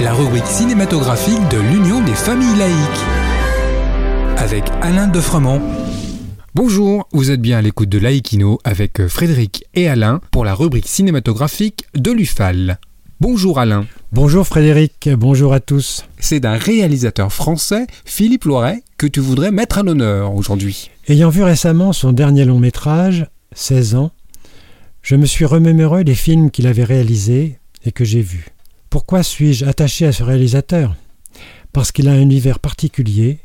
La rubrique cinématographique de l'Union des familles laïques. Avec Alain Defremont. Bonjour, vous êtes bien à l'écoute de Laïkino avec Frédéric et Alain pour la rubrique cinématographique de l'UFAL. Bonjour Alain. Bonjour Frédéric, bonjour à tous. C'est d'un réalisateur français, Philippe Loiret, que tu voudrais mettre à l'honneur aujourd'hui. Ayant vu récemment son dernier long métrage, 16 ans, je me suis remémoré des films qu'il avait réalisés et que j'ai vus. Pourquoi suis-je attaché à ce réalisateur? Parce qu'il a un univers particulier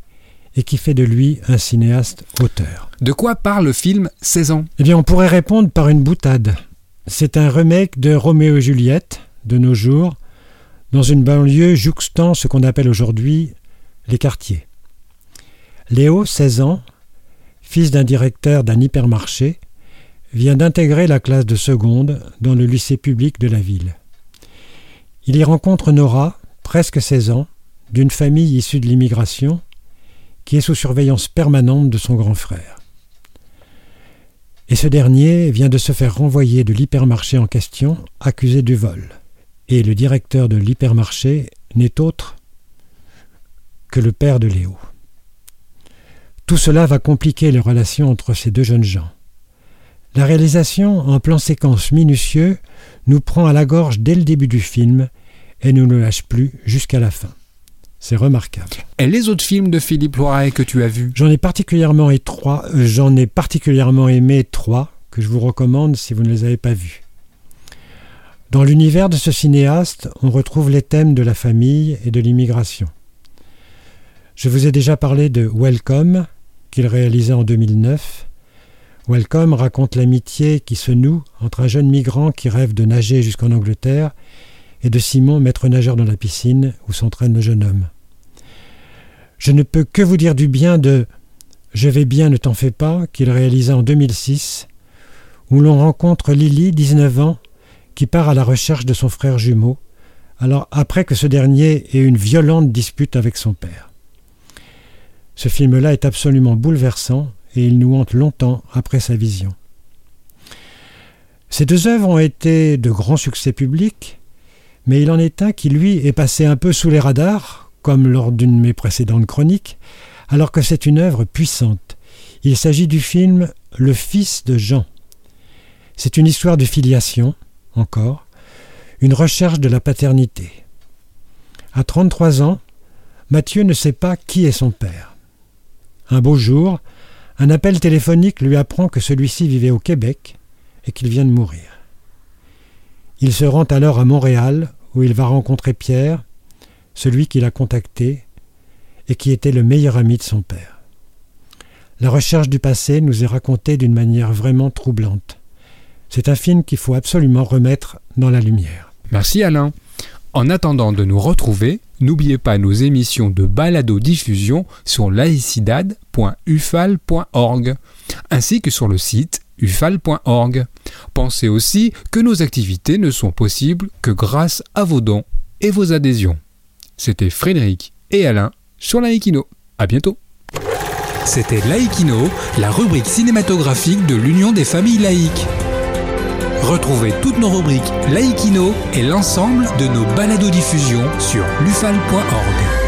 et qui fait de lui un cinéaste auteur. De quoi parle le film 16 ans Eh bien, on pourrait répondre par une boutade. C'est un remake de Roméo et Juliette, de nos jours, dans une banlieue jouxtant ce qu'on appelle aujourd'hui les quartiers. Léo, 16 ans, fils d'un directeur d'un hypermarché, vient d'intégrer la classe de seconde dans le lycée public de la ville. Il y rencontre Nora, presque 16 ans, d'une famille issue de l'immigration, qui est sous surveillance permanente de son grand frère. Et ce dernier vient de se faire renvoyer de l'hypermarché en question, accusé du vol et le directeur de l'hypermarché n'est autre que le père de Léo. Tout cela va compliquer les relations entre ces deux jeunes gens. La réalisation en plan séquence minutieux nous prend à la gorge dès le début du film et ne nous lâche plus jusqu'à la fin. C'est remarquable. Et les autres films de Philippe Loiret que tu as vus? J'en ai particulièrement trois, euh, j'en ai particulièrement aimé trois que je vous recommande si vous ne les avez pas vus. Dans l'univers de ce cinéaste, on retrouve les thèmes de la famille et de l'immigration. Je vous ai déjà parlé de Welcome, qu'il réalisait en 2009. Welcome raconte l'amitié qui se noue entre un jeune migrant qui rêve de nager jusqu'en Angleterre et de Simon, maître nageur dans la piscine où s'entraîne le jeune homme. Je ne peux que vous dire du bien de Je vais bien, ne t'en fais pas, qu'il réalisa en 2006, où l'on rencontre Lily, 19 ans, qui part à la recherche de son frère jumeau, alors après que ce dernier ait une violente dispute avec son père. Ce film-là est absolument bouleversant et il nous hante longtemps après sa vision. Ces deux œuvres ont été de grands succès publics, mais il en est un qui, lui, est passé un peu sous les radars, comme lors d'une de mes précédentes chroniques, alors que c'est une œuvre puissante. Il s'agit du film Le Fils de Jean. C'est une histoire de filiation, encore, une recherche de la paternité. À 33 ans, Mathieu ne sait pas qui est son père. Un beau jour, un appel téléphonique lui apprend que celui-ci vivait au Québec et qu'il vient de mourir. Il se rend alors à Montréal où il va rencontrer Pierre, celui qui l'a contacté et qui était le meilleur ami de son père. La recherche du passé nous est racontée d'une manière vraiment troublante. C'est un film qu'il faut absolument remettre dans la lumière. Merci Alain. En attendant de nous retrouver, n'oubliez pas nos émissions de balado-diffusion sur laicidad.ufal.org ainsi que sur le site ufal.org. Pensez aussi que nos activités ne sont possibles que grâce à vos dons et vos adhésions. C'était Frédéric et Alain sur Laïkino. À bientôt. C'était Laïkino, la rubrique cinématographique de l'Union des familles laïques. Retrouvez toutes nos rubriques Laïkino et l'ensemble de nos balados diffusions sur lufal.org.